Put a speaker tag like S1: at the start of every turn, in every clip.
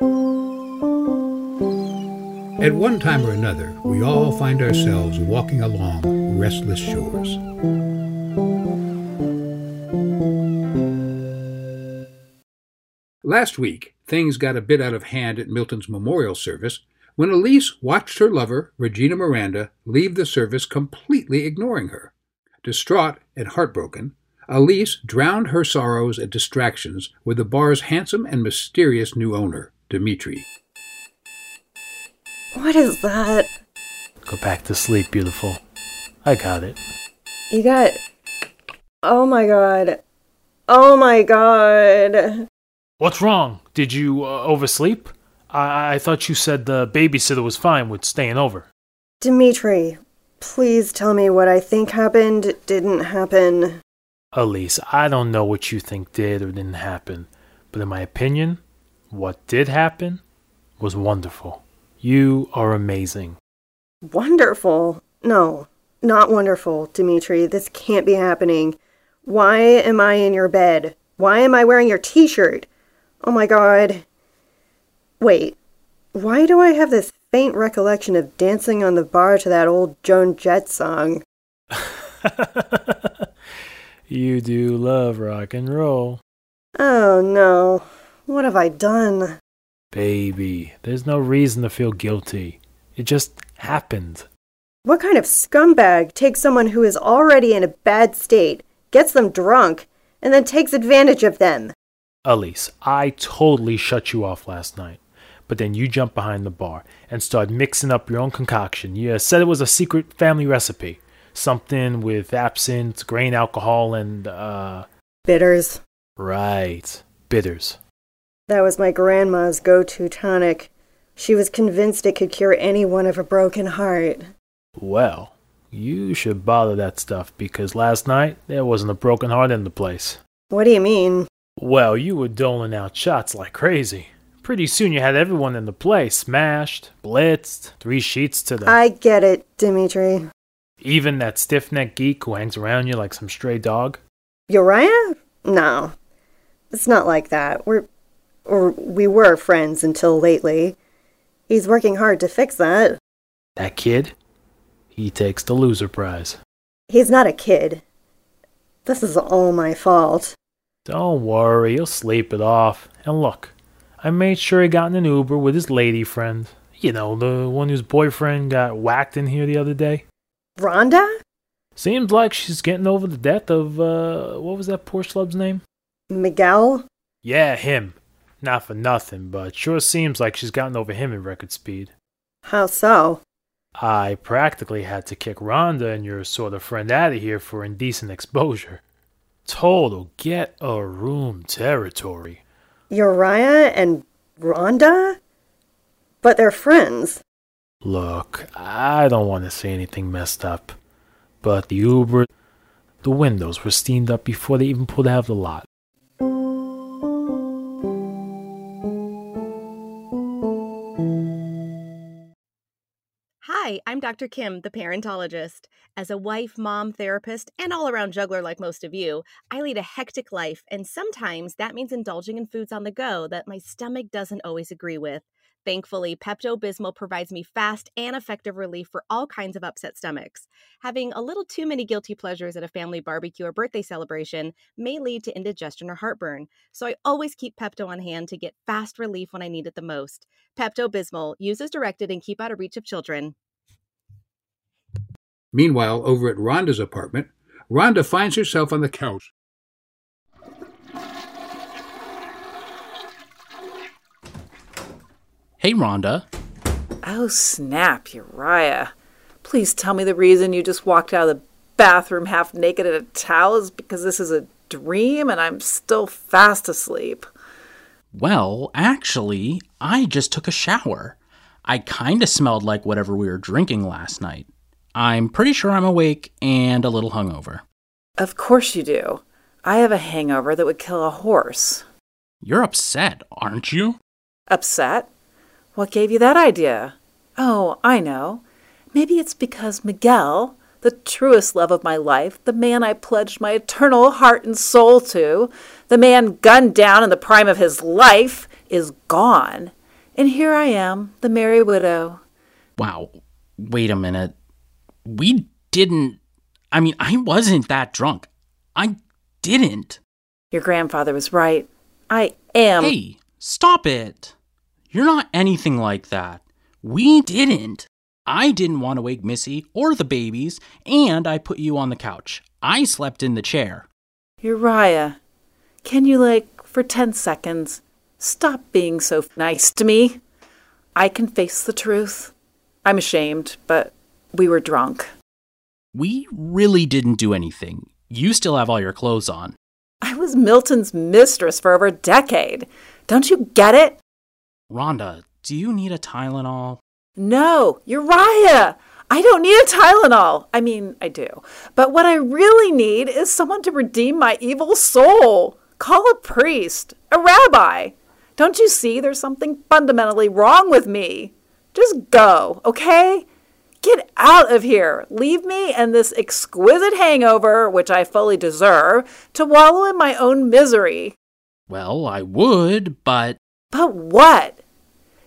S1: At one time or another, we all find ourselves walking along restless shores. Last week, things got a bit out of hand at Milton's memorial service when Elise watched her lover, Regina Miranda, leave the service completely ignoring her. Distraught and heartbroken, Elise drowned her sorrows and distractions with the bar's handsome and mysterious new owner, Dimitri.
S2: What is that?
S3: Go back to sleep, beautiful. I got it.
S2: You got. Oh my god. Oh my god.
S3: What's wrong? Did you uh, oversleep? I-, I thought you said the babysitter was fine with staying over.
S2: Dimitri, please tell me what I think happened didn't happen.
S3: Elise, I don't know what you think did or didn't happen, but in my opinion, what did happen was wonderful. You are amazing.
S2: Wonderful? No, not wonderful, Dimitri. This can't be happening. Why am I in your bed? Why am I wearing your t shirt? Oh my god. Wait, why do I have this faint recollection of dancing on the bar to that old Joan Jett song?
S3: you do love rock and roll.
S2: Oh no. What have I done?
S3: Baby, there's no reason to feel guilty. It just happened.
S2: What kind of scumbag takes someone who is already in a bad state, gets them drunk, and then takes advantage of them?
S3: Elise, I totally shut you off last night. But then you jumped behind the bar and started mixing up your own concoction. You said it was a secret family recipe. Something with absinthe, grain alcohol, and, uh.
S2: Bitters.
S3: Right. Bitters.
S2: That was my grandma's go to tonic. She was convinced it could cure anyone of a broken heart.
S3: Well, you should bother that stuff because last night there wasn't a broken heart in the place.
S2: What do you mean?
S3: Well, you were doling out shots like crazy. Pretty soon you had everyone in the place smashed, blitzed, three sheets to the.
S2: I get it, Dimitri.
S3: Even that stiff necked geek who hangs around you like some stray dog?
S2: Uriah? No. It's not like that. We're. Or we were friends until lately. He's working hard to fix that.
S3: That kid? He takes the loser prize.
S2: He's not a kid. This is all my fault.
S3: Don't worry, he'll sleep it off. And look, I made sure he got in an Uber with his lady friend. You know, the one whose boyfriend got whacked in here the other day.
S2: Rhonda?
S3: Seems like she's getting over the death of, uh, what was that poor schlub's name?
S2: Miguel?
S3: Yeah, him. Not for nothing, but sure seems like she's gotten over him in record speed.
S2: How so?
S3: I practically had to kick Rhonda and your sort of friend out of here for indecent exposure. Total get a room territory.
S2: Uriah and Rhonda? But they're friends.
S3: Look, I don't want to say anything messed up, but the Uber, the windows were steamed up before they even pulled out of the lot.
S4: Hi, I'm Dr. Kim, the parentologist. As a wife, mom, therapist, and all around juggler like most of you, I lead a hectic life, and sometimes that means indulging in foods on the go that my stomach doesn't always agree with. Thankfully, Pepto Bismol provides me fast and effective relief for all kinds of upset stomachs. Having a little too many guilty pleasures at a family barbecue or birthday celebration may lead to indigestion or heartburn, so I always keep Pepto on hand to get fast relief when I need it the most. Pepto Bismol, use as directed and keep out of reach of children.
S1: Meanwhile, over at Rhonda's apartment, Rhonda finds herself on the couch.
S5: Hey, Rhonda.
S6: Oh, snap, Uriah. Please tell me the reason you just walked out of the bathroom half naked in a towel is because this is a dream and I'm still fast asleep.
S5: Well, actually, I just took a shower. I kinda smelled like whatever we were drinking last night. I'm pretty sure I'm awake and a little hungover.
S6: Of course you do. I have a hangover that would kill a horse.
S5: You're upset, aren't you?
S6: Upset? What gave you that idea? Oh, I know. Maybe it's because Miguel, the truest love of my life, the man I pledged my eternal heart and soul to, the man gunned down in the prime of his life, is gone. And here I am, the merry widow.
S5: Wow, wait a minute. We didn't. I mean, I wasn't that drunk. I didn't.
S6: Your grandfather was right. I am.
S5: Hey, stop it. You're not anything like that. We didn't. I didn't want to wake Missy or the babies, and I put you on the couch. I slept in the chair.
S6: Uriah, can you, like, for 10 seconds, stop being so nice to me? I can face the truth. I'm ashamed, but we were drunk.
S5: We really didn't do anything. You still have all your clothes on.
S6: I was Milton's mistress for over a decade. Don't you get it?
S5: Rhonda, do you need a Tylenol?
S6: No, Uriah! I don't need a Tylenol. I mean, I do. But what I really need is someone to redeem my evil soul. Call a priest, a rabbi. Don't you see there's something fundamentally wrong with me? Just go, okay? Get out of here. Leave me and this exquisite hangover, which I fully deserve, to wallow in my own misery.
S5: Well, I would, but.
S6: But what?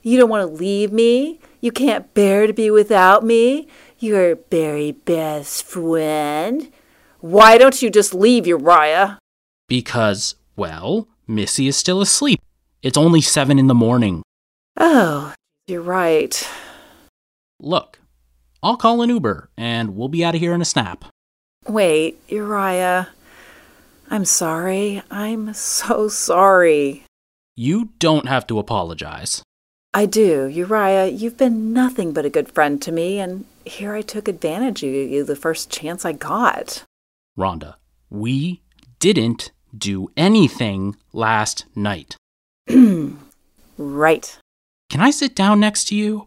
S6: You don't want to leave me? You can't bear to be without me? Your very best friend? Why don't you just leave, Uriah?
S5: Because, well, Missy is still asleep. It's only seven in the morning.
S6: Oh, you're right.
S5: Look, I'll call an Uber and we'll be out of here in a snap.
S6: Wait, Uriah. I'm sorry. I'm so sorry.
S5: You don't have to apologize.
S6: I do. Uriah, you've been nothing but a good friend to me, and here I took advantage of you the first chance I got.
S5: Rhonda, we didn't do anything last night.
S6: right.
S5: Can I sit down next to you?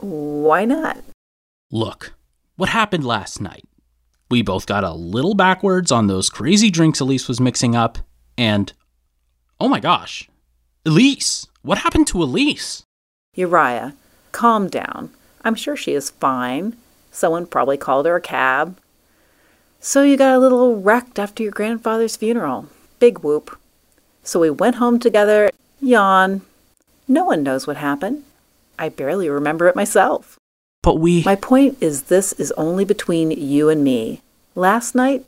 S6: Why not?
S5: Look, what happened last night? We both got a little backwards on those crazy drinks Elise was mixing up, and oh my gosh, Elise! What happened to Elise?
S6: Uriah, calm down. I'm sure she is fine. Someone probably called her a cab. So you got a little wrecked after your grandfather's funeral. Big whoop. So we went home together. Yawn. No one knows what happened. I barely remember it myself.
S5: But we.
S6: My point is, this is only between you and me. Last night,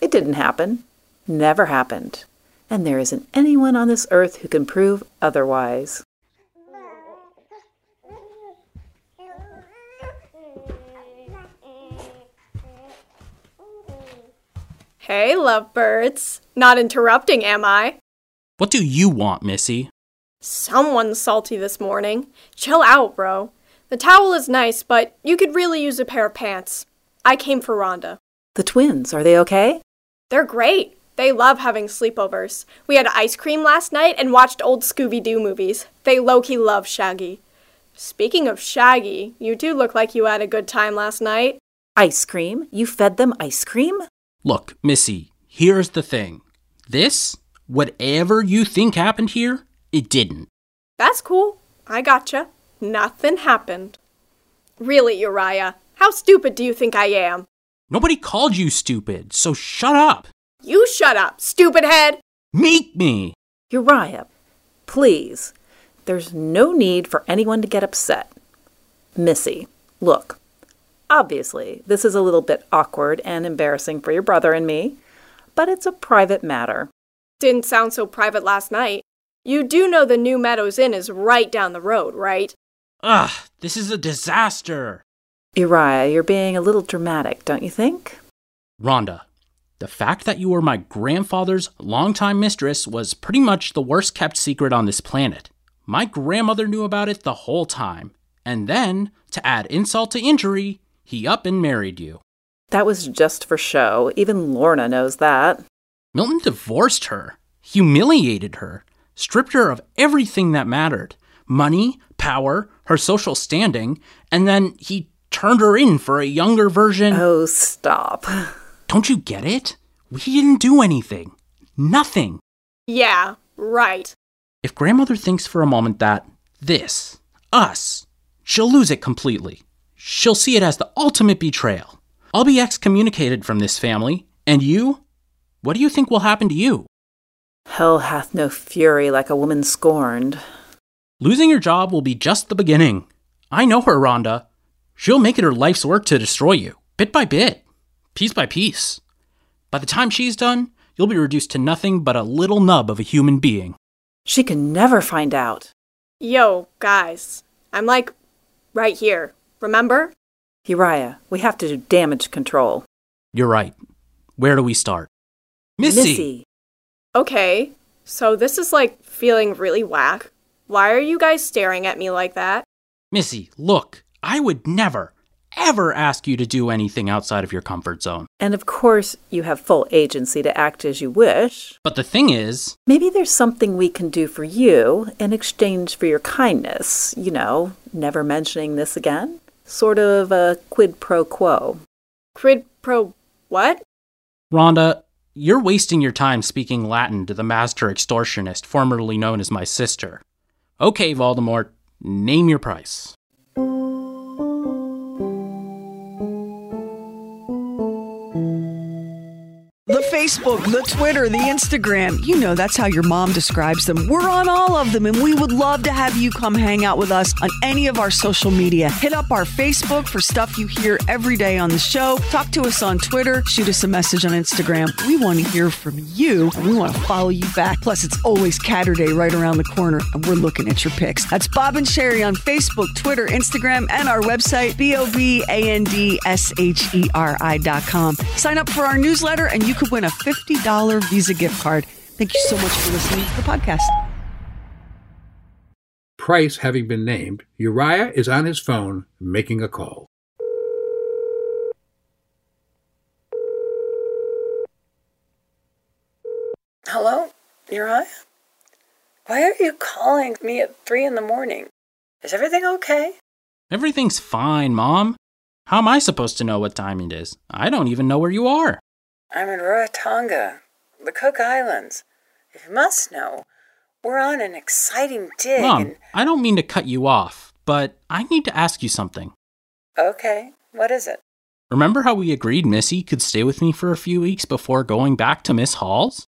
S6: it didn't happen. Never happened. And there isn't anyone on this earth who can prove otherwise.
S7: Hey, lovebirds. Not interrupting, am I?
S5: What do you want, Missy?
S7: Someone's salty this morning. Chill out, bro. The towel is nice, but you could really use a pair of pants. I came for Rhonda.
S6: The twins, are they okay?
S7: They're great. They love having sleepovers. We had ice cream last night and watched old Scooby Doo movies. They low key love Shaggy. Speaking of Shaggy, you two look like you had a good time last night.
S6: Ice cream? You fed them ice cream?
S5: Look, Missy, here's the thing. This, whatever you think happened here, it didn't.
S7: That's cool. I gotcha. Nothing happened. Really, Uriah, how stupid do you think I am?
S5: Nobody called you stupid, so shut up.
S7: You shut up, stupid head!
S5: Meet me!
S6: Uriah, please. There's no need for anyone to get upset. Missy, look. Obviously, this is a little bit awkward and embarrassing for your brother and me, but it's a private matter.
S7: Didn't sound so private last night. You do know the new Meadows Inn is right down the road, right?
S5: Ugh, this is a disaster.
S6: Uriah, you're being a little dramatic, don't you think?
S5: Rhonda, the fact that you were my grandfather's longtime mistress was pretty much the worst kept secret on this planet. My grandmother knew about it the whole time. And then, to add insult to injury, he up and married you.
S6: That was just for show. Even Lorna knows that.
S5: Milton divorced her, humiliated her, stripped her of everything that mattered money, power, her social standing, and then he turned her in for a younger version.
S6: Oh, stop.
S5: Don't you get it? We didn't do anything. Nothing.
S7: Yeah, right.
S5: If grandmother thinks for a moment that this, us, she'll lose it completely. She'll see it as the ultimate betrayal. I'll be excommunicated from this family, and you? What do you think will happen to you?
S6: Hell hath no fury like a woman scorned.
S5: Losing your job will be just the beginning. I know her, Rhonda. She'll make it her life's work to destroy you, bit by bit, piece by piece. By the time she's done, you'll be reduced to nothing but a little nub of a human being.
S6: She can never find out.
S7: Yo, guys. I'm like right here. Remember?
S6: Uriah, we have to do damage control.
S5: You're right. Where do we start? Missy! Missy.
S7: Okay, so this is like feeling really whack. Why are you guys staring at me like that?
S5: Missy, look, I would never, ever ask you to do anything outside of your comfort zone.
S6: And of course, you have full agency to act as you wish.
S5: But the thing is,
S6: Maybe there's something we can do for you in exchange for your kindness. You know, never mentioning this again? Sort of a quid pro quo.
S7: Quid pro what?
S5: Rhonda, you're wasting your time speaking Latin to the master extortionist formerly known as my sister. Okay, Voldemort, name your price.
S8: Facebook, the Twitter, the Instagram, you know, that's how your mom describes them. We're on all of them, and we would love to have you come hang out with us on any of our social media. Hit up our Facebook for stuff you hear every day on the show. Talk to us on Twitter, shoot us a message on Instagram. We want to hear from you, and we want to follow you back. Plus, it's always Catterday right around the corner, and we're looking at your pics. That's Bob and Sherry on Facebook, Twitter, Instagram, and our website, B O B A N D S H E R I.com. Sign up for our newsletter, and you could win a $50 Visa gift card. Thank you so much for listening to the podcast.
S1: Price having been named, Uriah is on his phone making a call.
S9: Hello, Uriah? Why are you calling me at three in the morning? Is everything okay?
S5: Everything's fine, Mom. How am I supposed to know what time it is? I don't even know where you are.
S9: I'm in Rarotonga, the Cook Islands. If you must know, we're on an exciting dig.
S5: Mom,
S9: and-
S5: I don't mean to cut you off, but I need to ask you something.
S9: Okay, what is it?
S5: Remember how we agreed Missy could stay with me for a few weeks before going back to Miss Hall's?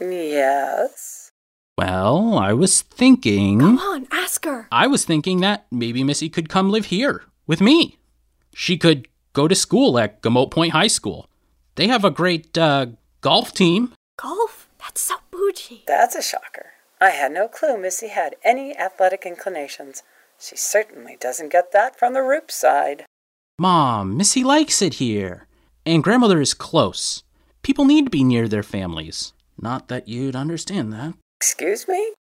S9: Yes.
S5: Well, I was thinking.
S7: Come on, ask her.
S5: I was thinking that maybe Missy could come live here with me. She could go to school at Gamote Point High School. They have a great uh, golf team.
S7: Golf? That's so bougie.
S9: That's a shocker. I had no clue Missy had any athletic inclinations. She certainly doesn't get that from the Roupp side.
S5: Mom, Missy likes it here. And grandmother is close. People need to be near their families. Not that you'd understand that.
S9: Excuse me?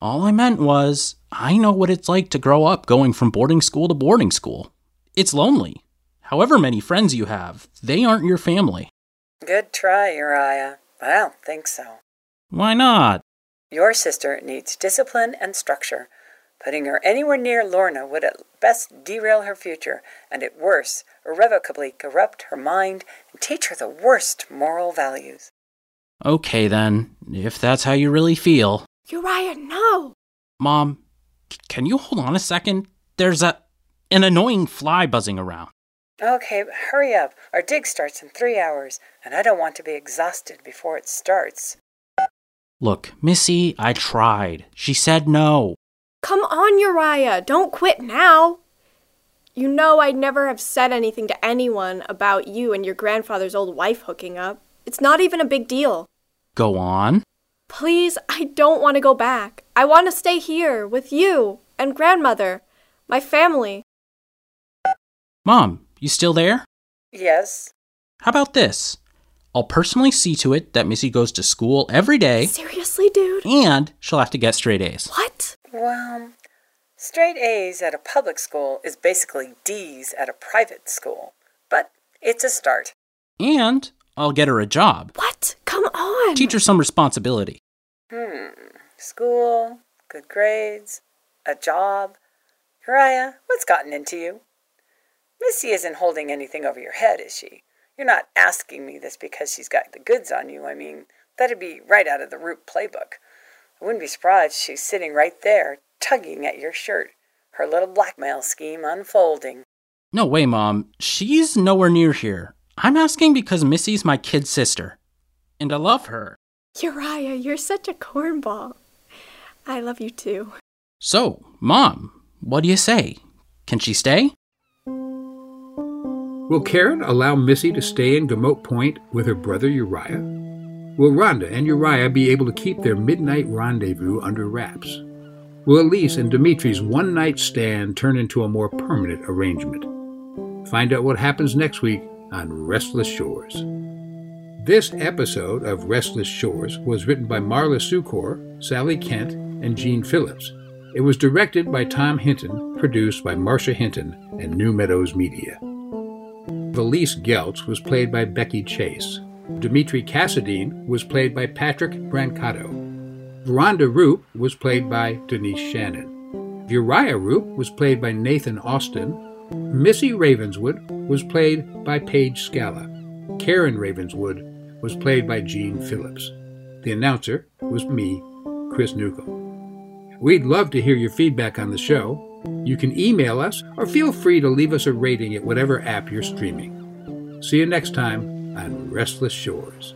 S5: All I meant was, I know what it's like to grow up going from boarding school to boarding school. It's lonely. However many friends you have, they aren't your family.
S9: Good try, Uriah. But I don't think so.
S5: Why not?
S9: Your sister needs discipline and structure. Putting her anywhere near Lorna would at best derail her future, and at worst, irrevocably corrupt her mind and teach her the worst moral values.
S5: Okay then, if that's how you really feel.
S7: Uriah, no.
S5: Mom, c- can you hold on a second? There's a an annoying fly buzzing around.
S9: Okay, but hurry up. Our dig starts in three hours, and I don't want to be exhausted before it starts.
S5: Look, Missy, I tried. She said no.
S7: Come on, Uriah. Don't quit now. You know I'd never have said anything to anyone about you and your grandfather's old wife hooking up. It's not even a big deal.
S5: Go on.
S7: Please, I don't want to go back. I want to stay here with you and grandmother, my family.
S5: Mom, you still there?
S9: Yes.
S5: How about this? I'll personally see to it that Missy goes to school every day,
S7: Seriously, dude?
S5: and she'll have to get straight A's.
S7: What?
S9: Well, straight A's at a public school is basically D's at a private school. But it's a start.
S5: And I'll get her a job.
S7: What? Come on.
S5: Teach her some responsibility.
S9: Hmm. School, good grades, a job. Uriah, what's gotten into you? Missy isn't holding anything over your head, is she? You're not asking me this because she's got the goods on you. I mean, that'd be right out of the Roupp playbook. I wouldn't be surprised she's sitting right there, tugging at your shirt, her little blackmail scheme unfolding.
S5: No way, Mom. She's nowhere near here. I'm asking because Missy's my kid sister. And I love her.
S7: Uriah, you're such a cornball. I love you too.
S5: So, Mom, what do you say? Can she stay?
S1: Will Karen allow Missy to stay in Gamote Point with her brother Uriah? Will Rhonda and Uriah be able to keep their midnight rendezvous under wraps? Will Elise and Dimitri's one night stand turn into a more permanent arrangement? Find out what happens next week on Restless Shores. This episode of Restless Shores was written by Marla Sukor, Sally Kent, and Gene Phillips. It was directed by Tom Hinton, produced by Marcia Hinton and New Meadows Media. Elise Geltz was played by Becky Chase. Dimitri Cassadine was played by Patrick Brancato. Veranda Roupp was played by Denise Shannon. Uriah Roupp was played by Nathan Austin. Missy Ravenswood was played by Paige Scala. Karen Ravenswood was played by Gene Phillips. The announcer was me, Chris Newcomb. We'd love to hear your feedback on the show. You can email us or feel free to leave us a rating at whatever app you're streaming. See you next time on Restless Shores.